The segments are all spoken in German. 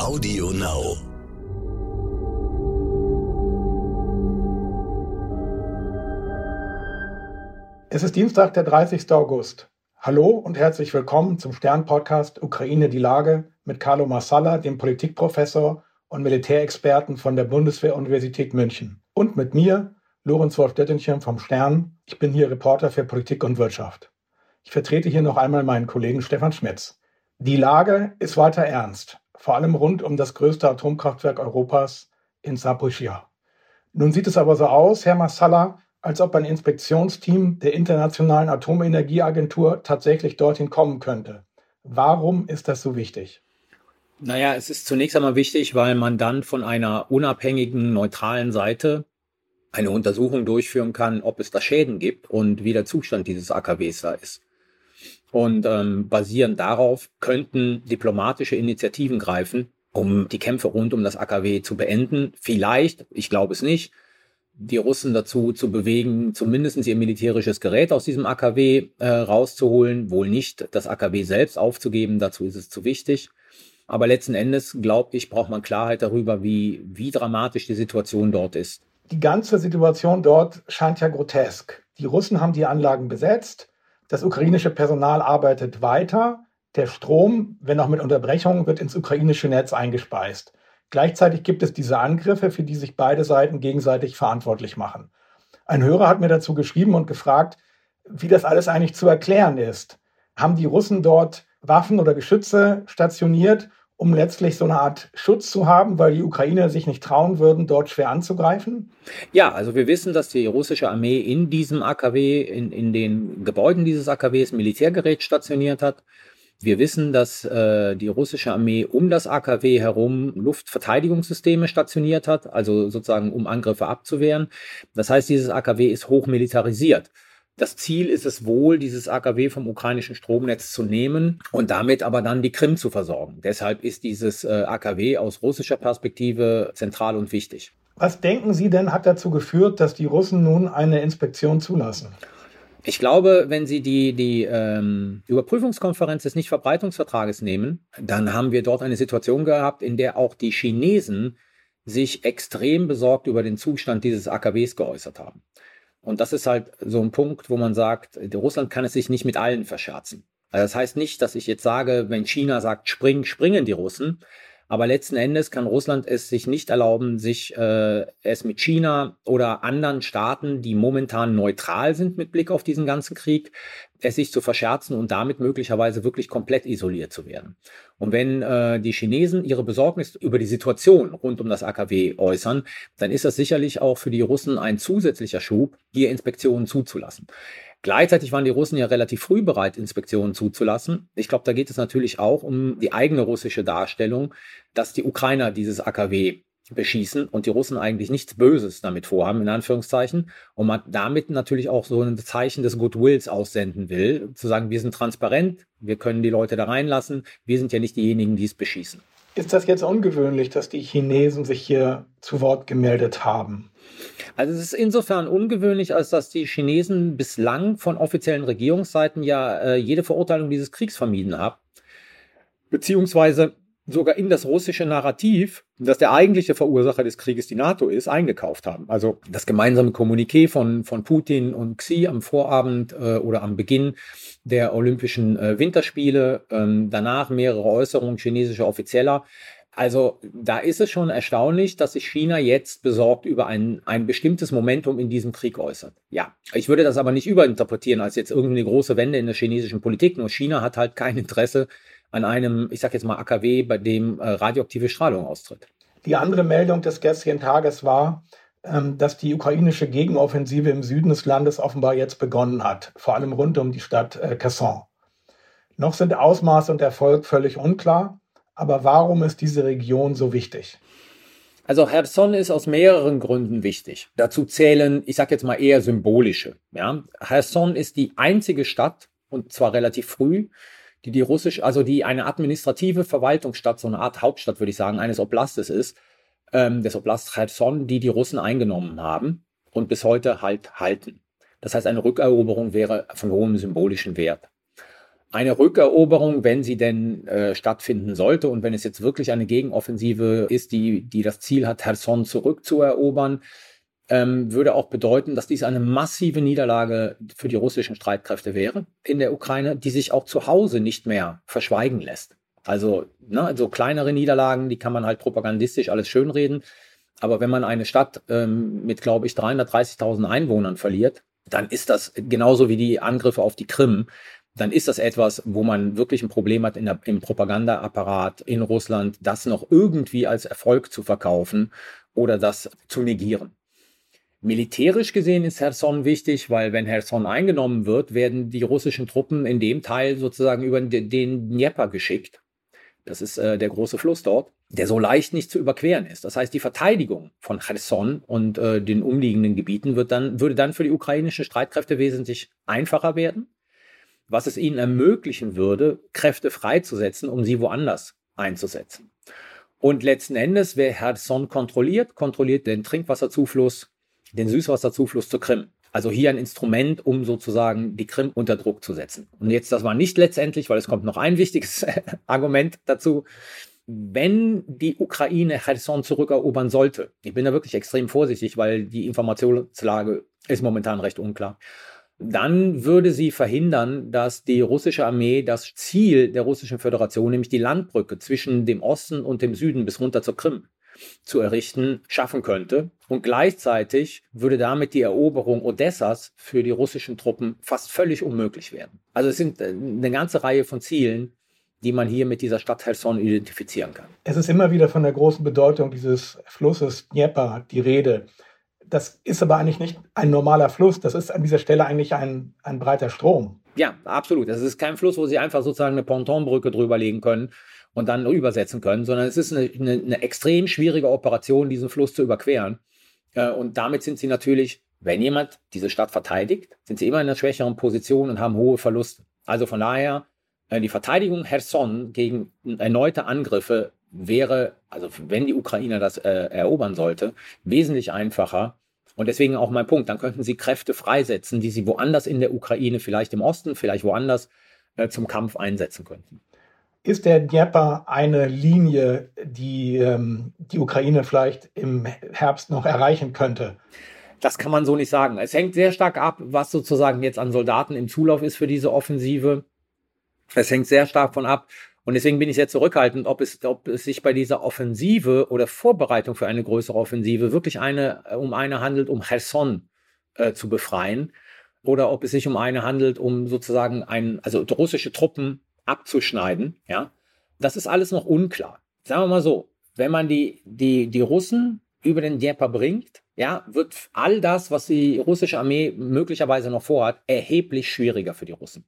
Audio Now. Es ist Dienstag, der 30. August. Hallo und herzlich willkommen zum Stern-Podcast Ukraine die Lage mit Carlo Massala, dem Politikprofessor und Militärexperten von der Bundeswehr-Universität München. Und mit mir, Lorenz Wolf Dettenchen vom Stern. Ich bin hier Reporter für Politik und Wirtschaft. Ich vertrete hier noch einmal meinen Kollegen Stefan Schmitz. Die Lage ist weiter ernst, vor allem rund um das größte Atomkraftwerk Europas in Saporischia. Nun sieht es aber so aus, Herr Massala, als ob ein Inspektionsteam der Internationalen Atomenergieagentur tatsächlich dorthin kommen könnte. Warum ist das so wichtig? Naja, es ist zunächst einmal wichtig, weil man dann von einer unabhängigen, neutralen Seite eine Untersuchung durchführen kann, ob es da Schäden gibt und wie der Zustand dieses AKWs da ist. Und ähm, basierend darauf könnten diplomatische Initiativen greifen, um die Kämpfe rund um das AKW zu beenden. Vielleicht, ich glaube es nicht, die Russen dazu zu bewegen, zumindest ihr militärisches Gerät aus diesem AKW äh, rauszuholen, wohl nicht das AKW selbst aufzugeben, dazu ist es zu wichtig. Aber letzten Endes, glaube ich, braucht man Klarheit darüber, wie, wie dramatisch die Situation dort ist. Die ganze Situation dort scheint ja grotesk. Die Russen haben die Anlagen besetzt, das ukrainische Personal arbeitet weiter. Der Strom, wenn auch mit Unterbrechungen, wird ins ukrainische Netz eingespeist. Gleichzeitig gibt es diese Angriffe, für die sich beide Seiten gegenseitig verantwortlich machen. Ein Hörer hat mir dazu geschrieben und gefragt, wie das alles eigentlich zu erklären ist. Haben die Russen dort Waffen oder Geschütze stationiert um letztlich so eine Art Schutz zu haben, weil die Ukrainer sich nicht trauen würden, dort schwer anzugreifen? Ja, also wir wissen, dass die russische Armee in diesem AKW, in, in den Gebäuden dieses AKWs Militärgerät stationiert hat. Wir wissen, dass äh, die russische Armee um das AKW herum Luftverteidigungssysteme stationiert hat, also sozusagen um Angriffe abzuwehren. Das heißt, dieses AKW ist hochmilitarisiert. Das Ziel ist es wohl, dieses AKW vom ukrainischen Stromnetz zu nehmen und damit aber dann die Krim zu versorgen. Deshalb ist dieses äh, AKW aus russischer Perspektive zentral und wichtig. Was denken Sie denn hat dazu geführt, dass die Russen nun eine Inspektion zulassen? Ich glaube, wenn Sie die, die ähm, Überprüfungskonferenz des Nichtverbreitungsvertrages nehmen, dann haben wir dort eine Situation gehabt, in der auch die Chinesen sich extrem besorgt über den Zustand dieses AKWs geäußert haben. Und das ist halt so ein Punkt, wo man sagt, Russland kann es sich nicht mit allen verscherzen. Also das heißt nicht, dass ich jetzt sage, wenn China sagt, spring, springen die Russen. Aber letzten Endes kann Russland es sich nicht erlauben, sich äh, es mit China oder anderen Staaten, die momentan neutral sind mit Blick auf diesen ganzen Krieg, es sich zu verscherzen und damit möglicherweise wirklich komplett isoliert zu werden. Und wenn äh, die Chinesen ihre Besorgnis über die Situation rund um das AKW äußern, dann ist das sicherlich auch für die Russen ein zusätzlicher Schub, hier Inspektionen zuzulassen. Gleichzeitig waren die Russen ja relativ früh bereit, Inspektionen zuzulassen. Ich glaube, da geht es natürlich auch um die eigene russische Darstellung, dass die Ukrainer dieses AKW beschießen und die Russen eigentlich nichts Böses damit vorhaben, in Anführungszeichen, und man damit natürlich auch so ein Zeichen des Goodwills aussenden will, zu sagen, wir sind transparent, wir können die Leute da reinlassen, wir sind ja nicht diejenigen, die es beschießen. Ist das jetzt ungewöhnlich, dass die Chinesen sich hier zu Wort gemeldet haben? Also es ist insofern ungewöhnlich, als dass die Chinesen bislang von offiziellen Regierungsseiten ja äh, jede Verurteilung dieses Kriegs vermieden haben. Beziehungsweise sogar in das russische Narrativ, dass der eigentliche Verursacher des Krieges die NATO ist, eingekauft haben. Also das gemeinsame Kommuniqué von, von Putin und Xi am Vorabend äh, oder am Beginn der Olympischen äh, Winterspiele, ähm, danach mehrere Äußerungen chinesischer Offizieller. Also da ist es schon erstaunlich, dass sich China jetzt besorgt über ein, ein bestimmtes Momentum in diesem Krieg äußert. Ja, ich würde das aber nicht überinterpretieren als jetzt irgendwie eine große Wende in der chinesischen Politik. Nur China hat halt kein Interesse an einem, ich sag jetzt mal AKW, bei dem äh, radioaktive Strahlung austritt. Die andere Meldung des gestrigen Tages war, ähm, dass die ukrainische Gegenoffensive im Süden des Landes offenbar jetzt begonnen hat, vor allem rund um die Stadt äh, Kherson. Noch sind Ausmaß und Erfolg völlig unklar. Aber warum ist diese Region so wichtig? Also Cherson ist aus mehreren Gründen wichtig. Dazu zählen, ich sage jetzt mal eher symbolische. Ja? Cherson ist die einzige Stadt, und zwar relativ früh, die die russisch, also die eine administrative Verwaltungsstadt, so eine Art Hauptstadt, würde ich sagen, eines Oblastes ist, ähm, des Oblast Cherson, die die Russen eingenommen haben und bis heute halt halten. Das heißt, eine Rückeroberung wäre von hohem symbolischen Wert. Eine Rückeroberung, wenn sie denn äh, stattfinden sollte und wenn es jetzt wirklich eine Gegenoffensive ist, die, die das Ziel hat, Herson zurückzuerobern, ähm, würde auch bedeuten, dass dies eine massive Niederlage für die russischen Streitkräfte wäre in der Ukraine, die sich auch zu Hause nicht mehr verschweigen lässt. Also ne, so kleinere Niederlagen, die kann man halt propagandistisch alles schönreden. Aber wenn man eine Stadt ähm, mit, glaube ich, 330.000 Einwohnern verliert, dann ist das genauso wie die Angriffe auf die Krim dann ist das etwas, wo man wirklich ein Problem hat der, im Propagandaapparat in Russland, das noch irgendwie als Erfolg zu verkaufen oder das zu negieren. Militärisch gesehen ist Herson wichtig, weil wenn Herson eingenommen wird, werden die russischen Truppen in dem Teil sozusagen über den Dnieper geschickt. Das ist äh, der große Fluss dort, der so leicht nicht zu überqueren ist. Das heißt, die Verteidigung von Cherson und äh, den umliegenden Gebieten wird dann, würde dann für die ukrainischen Streitkräfte wesentlich einfacher werden was es ihnen ermöglichen würde, Kräfte freizusetzen, um sie woanders einzusetzen. Und letzten Endes, wer Herson kontrolliert, kontrolliert den Trinkwasserzufluss, den Süßwasserzufluss zur Krim. Also hier ein Instrument, um sozusagen die Krim unter Druck zu setzen. Und jetzt, das war nicht letztendlich, weil es kommt noch ein wichtiges Argument dazu. Wenn die Ukraine Cherson zurückerobern sollte, ich bin da wirklich extrem vorsichtig, weil die Informationslage ist momentan recht unklar dann würde sie verhindern, dass die russische Armee das Ziel der russischen Föderation, nämlich die Landbrücke zwischen dem Osten und dem Süden bis runter zur Krim zu errichten, schaffen könnte. Und gleichzeitig würde damit die Eroberung Odessas für die russischen Truppen fast völlig unmöglich werden. Also es sind äh, eine ganze Reihe von Zielen, die man hier mit dieser Stadt Helson identifizieren kann. Es ist immer wieder von der großen Bedeutung dieses Flusses Dnieper die Rede. Das ist aber eigentlich nicht ein normaler Fluss. Das ist an dieser Stelle eigentlich ein, ein breiter Strom. Ja, absolut. Das ist kein Fluss, wo Sie einfach sozusagen eine Pontonbrücke drüber legen können und dann übersetzen können, sondern es ist eine, eine, eine extrem schwierige Operation, diesen Fluss zu überqueren. Äh, und damit sind Sie natürlich, wenn jemand diese Stadt verteidigt, sind Sie immer in einer schwächeren Position und haben hohe Verluste. Also von daher, äh, die Verteidigung Herson gegen erneute Angriffe wäre, also wenn die Ukraine das äh, erobern sollte, wesentlich einfacher, und deswegen auch mein Punkt, dann könnten sie Kräfte freisetzen, die sie woanders in der Ukraine, vielleicht im Osten, vielleicht woanders, äh, zum Kampf einsetzen könnten. Ist der Dnieper eine Linie, die ähm, die Ukraine vielleicht im Herbst noch erreichen könnte? Das kann man so nicht sagen. Es hängt sehr stark ab, was sozusagen jetzt an Soldaten im Zulauf ist für diese Offensive. Es hängt sehr stark von ab, und deswegen bin ich sehr zurückhaltend, ob es, ob es sich bei dieser Offensive oder Vorbereitung für eine größere Offensive wirklich eine, äh, um eine handelt, um Cherson äh, zu befreien oder ob es sich um eine handelt, um sozusagen ein, also russische Truppen abzuschneiden. Ja, das ist alles noch unklar. Sagen wir mal so, wenn man die, die, die Russen über den Dnieper bringt, ja, wird all das, was die russische Armee möglicherweise noch vorhat, erheblich schwieriger für die Russen.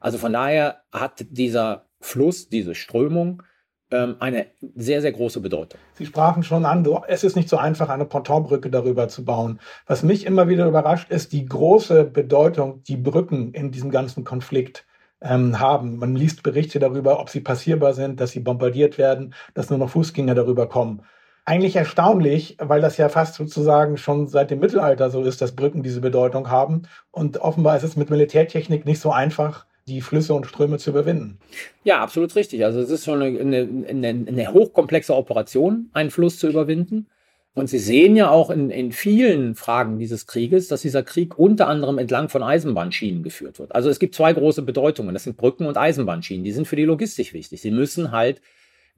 Also von daher hat dieser Fluss, diese Strömung, ähm, eine sehr, sehr große Bedeutung. Sie sprachen schon an, es ist nicht so einfach, eine Pontonbrücke darüber zu bauen. Was mich immer wieder überrascht, ist die große Bedeutung, die Brücken in diesem ganzen Konflikt ähm, haben. Man liest Berichte darüber, ob sie passierbar sind, dass sie bombardiert werden, dass nur noch Fußgänger darüber kommen. Eigentlich erstaunlich, weil das ja fast sozusagen schon seit dem Mittelalter so ist, dass Brücken diese Bedeutung haben. Und offenbar ist es mit Militärtechnik nicht so einfach, die Flüsse und Ströme zu überwinden. Ja, absolut richtig. Also es ist schon eine, eine, eine hochkomplexe Operation, einen Fluss zu überwinden. Und Sie sehen ja auch in, in vielen Fragen dieses Krieges, dass dieser Krieg unter anderem entlang von Eisenbahnschienen geführt wird. Also es gibt zwei große Bedeutungen. Das sind Brücken und Eisenbahnschienen. Die sind für die Logistik wichtig. Sie müssen halt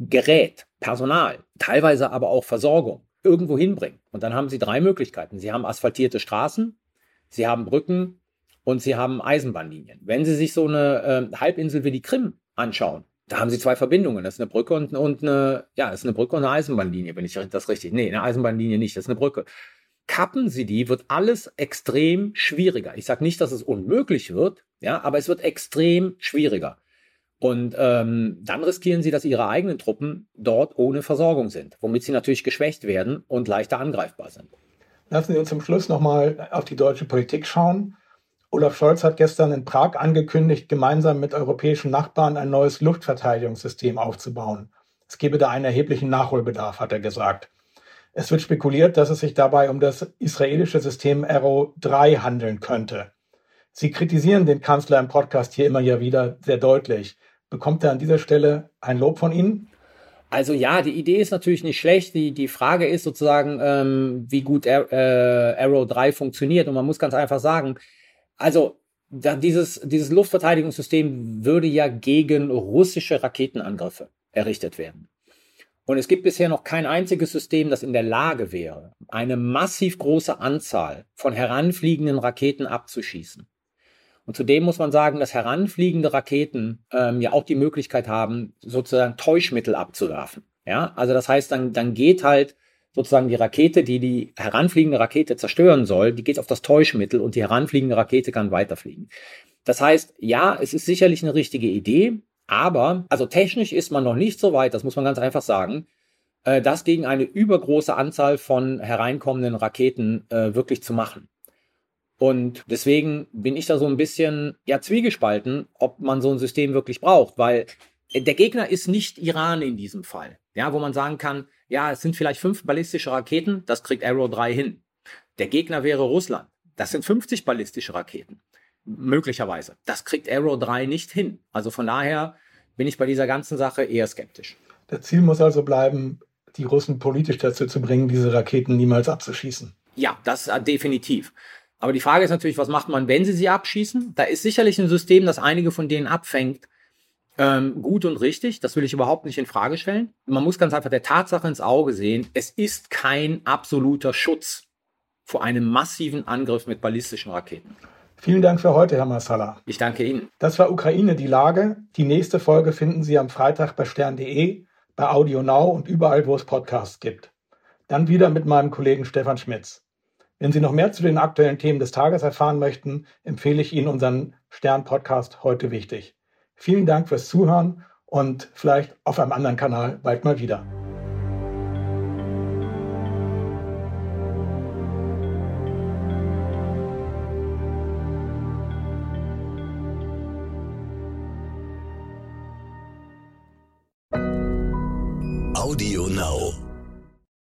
Gerät, Personal, teilweise aber auch Versorgung irgendwo hinbringen. Und dann haben Sie drei Möglichkeiten. Sie haben asphaltierte Straßen, Sie haben Brücken und sie haben Eisenbahnlinien. Wenn Sie sich so eine äh, Halbinsel wie die Krim anschauen, da haben Sie zwei Verbindungen. Das ist eine Brücke und, und eine, ja, ist eine Brücke und eine Eisenbahnlinie, wenn ich das richtig. Nee, eine Eisenbahnlinie nicht, das ist eine Brücke. Kappen Sie die, wird alles extrem schwieriger. Ich sage nicht, dass es unmöglich wird, ja, aber es wird extrem schwieriger. Und ähm, dann riskieren sie, dass ihre eigenen Truppen dort ohne Versorgung sind, womit sie natürlich geschwächt werden und leichter angreifbar sind. Lassen Sie uns zum Schluss nochmal auf die deutsche Politik schauen. Olaf Scholz hat gestern in Prag angekündigt, gemeinsam mit europäischen Nachbarn ein neues Luftverteidigungssystem aufzubauen. Es gebe da einen erheblichen Nachholbedarf, hat er gesagt. Es wird spekuliert, dass es sich dabei um das israelische System Arrow 3 handeln könnte. Sie kritisieren den Kanzler im Podcast hier immer ja wieder sehr deutlich. Bekommt er an dieser Stelle ein Lob von Ihnen? Also ja, die Idee ist natürlich nicht schlecht. Die, die Frage ist sozusagen, ähm, wie gut Air, äh, Arrow 3 funktioniert. Und man muss ganz einfach sagen, also da dieses, dieses Luftverteidigungssystem würde ja gegen russische Raketenangriffe errichtet werden. Und es gibt bisher noch kein einziges System, das in der Lage wäre, eine massiv große Anzahl von heranfliegenden Raketen abzuschießen. Und zudem muss man sagen, dass heranfliegende Raketen ähm, ja auch die Möglichkeit haben, sozusagen Täuschmittel abzuwerfen. Ja, also das heißt, dann, dann geht halt sozusagen die Rakete, die die heranfliegende Rakete zerstören soll, die geht auf das Täuschmittel und die heranfliegende Rakete kann weiterfliegen. Das heißt, ja, es ist sicherlich eine richtige Idee, aber, also technisch ist man noch nicht so weit, das muss man ganz einfach sagen, äh, das gegen eine übergroße Anzahl von hereinkommenden Raketen äh, wirklich zu machen. Und deswegen bin ich da so ein bisschen ja zwiegespalten, ob man so ein System wirklich braucht, weil der Gegner ist nicht Iran in diesem Fall. Ja, wo man sagen kann, ja, es sind vielleicht fünf ballistische Raketen, das kriegt Arrow 3 hin. Der Gegner wäre Russland. Das sind 50 ballistische Raketen. Möglicherweise. Das kriegt Arrow 3 nicht hin. Also von daher bin ich bei dieser ganzen Sache eher skeptisch. Das Ziel muss also bleiben, die Russen politisch dazu zu bringen, diese Raketen niemals abzuschießen. Ja, das äh, definitiv. Aber die Frage ist natürlich, was macht man, wenn sie sie abschießen? Da ist sicherlich ein System, das einige von denen abfängt, ähm, gut und richtig. Das will ich überhaupt nicht in Frage stellen. Man muss ganz einfach der Tatsache ins Auge sehen, es ist kein absoluter Schutz vor einem massiven Angriff mit ballistischen Raketen. Vielen Dank für heute, Herr Massala. Ich danke Ihnen. Das war Ukraine die Lage. Die nächste Folge finden Sie am Freitag bei stern.de, bei Audio Now und überall, wo es Podcasts gibt. Dann wieder mit meinem Kollegen Stefan Schmitz. Wenn Sie noch mehr zu den aktuellen Themen des Tages erfahren möchten, empfehle ich Ihnen unseren Stern-Podcast heute wichtig. Vielen Dank fürs Zuhören und vielleicht auf einem anderen Kanal bald mal wieder.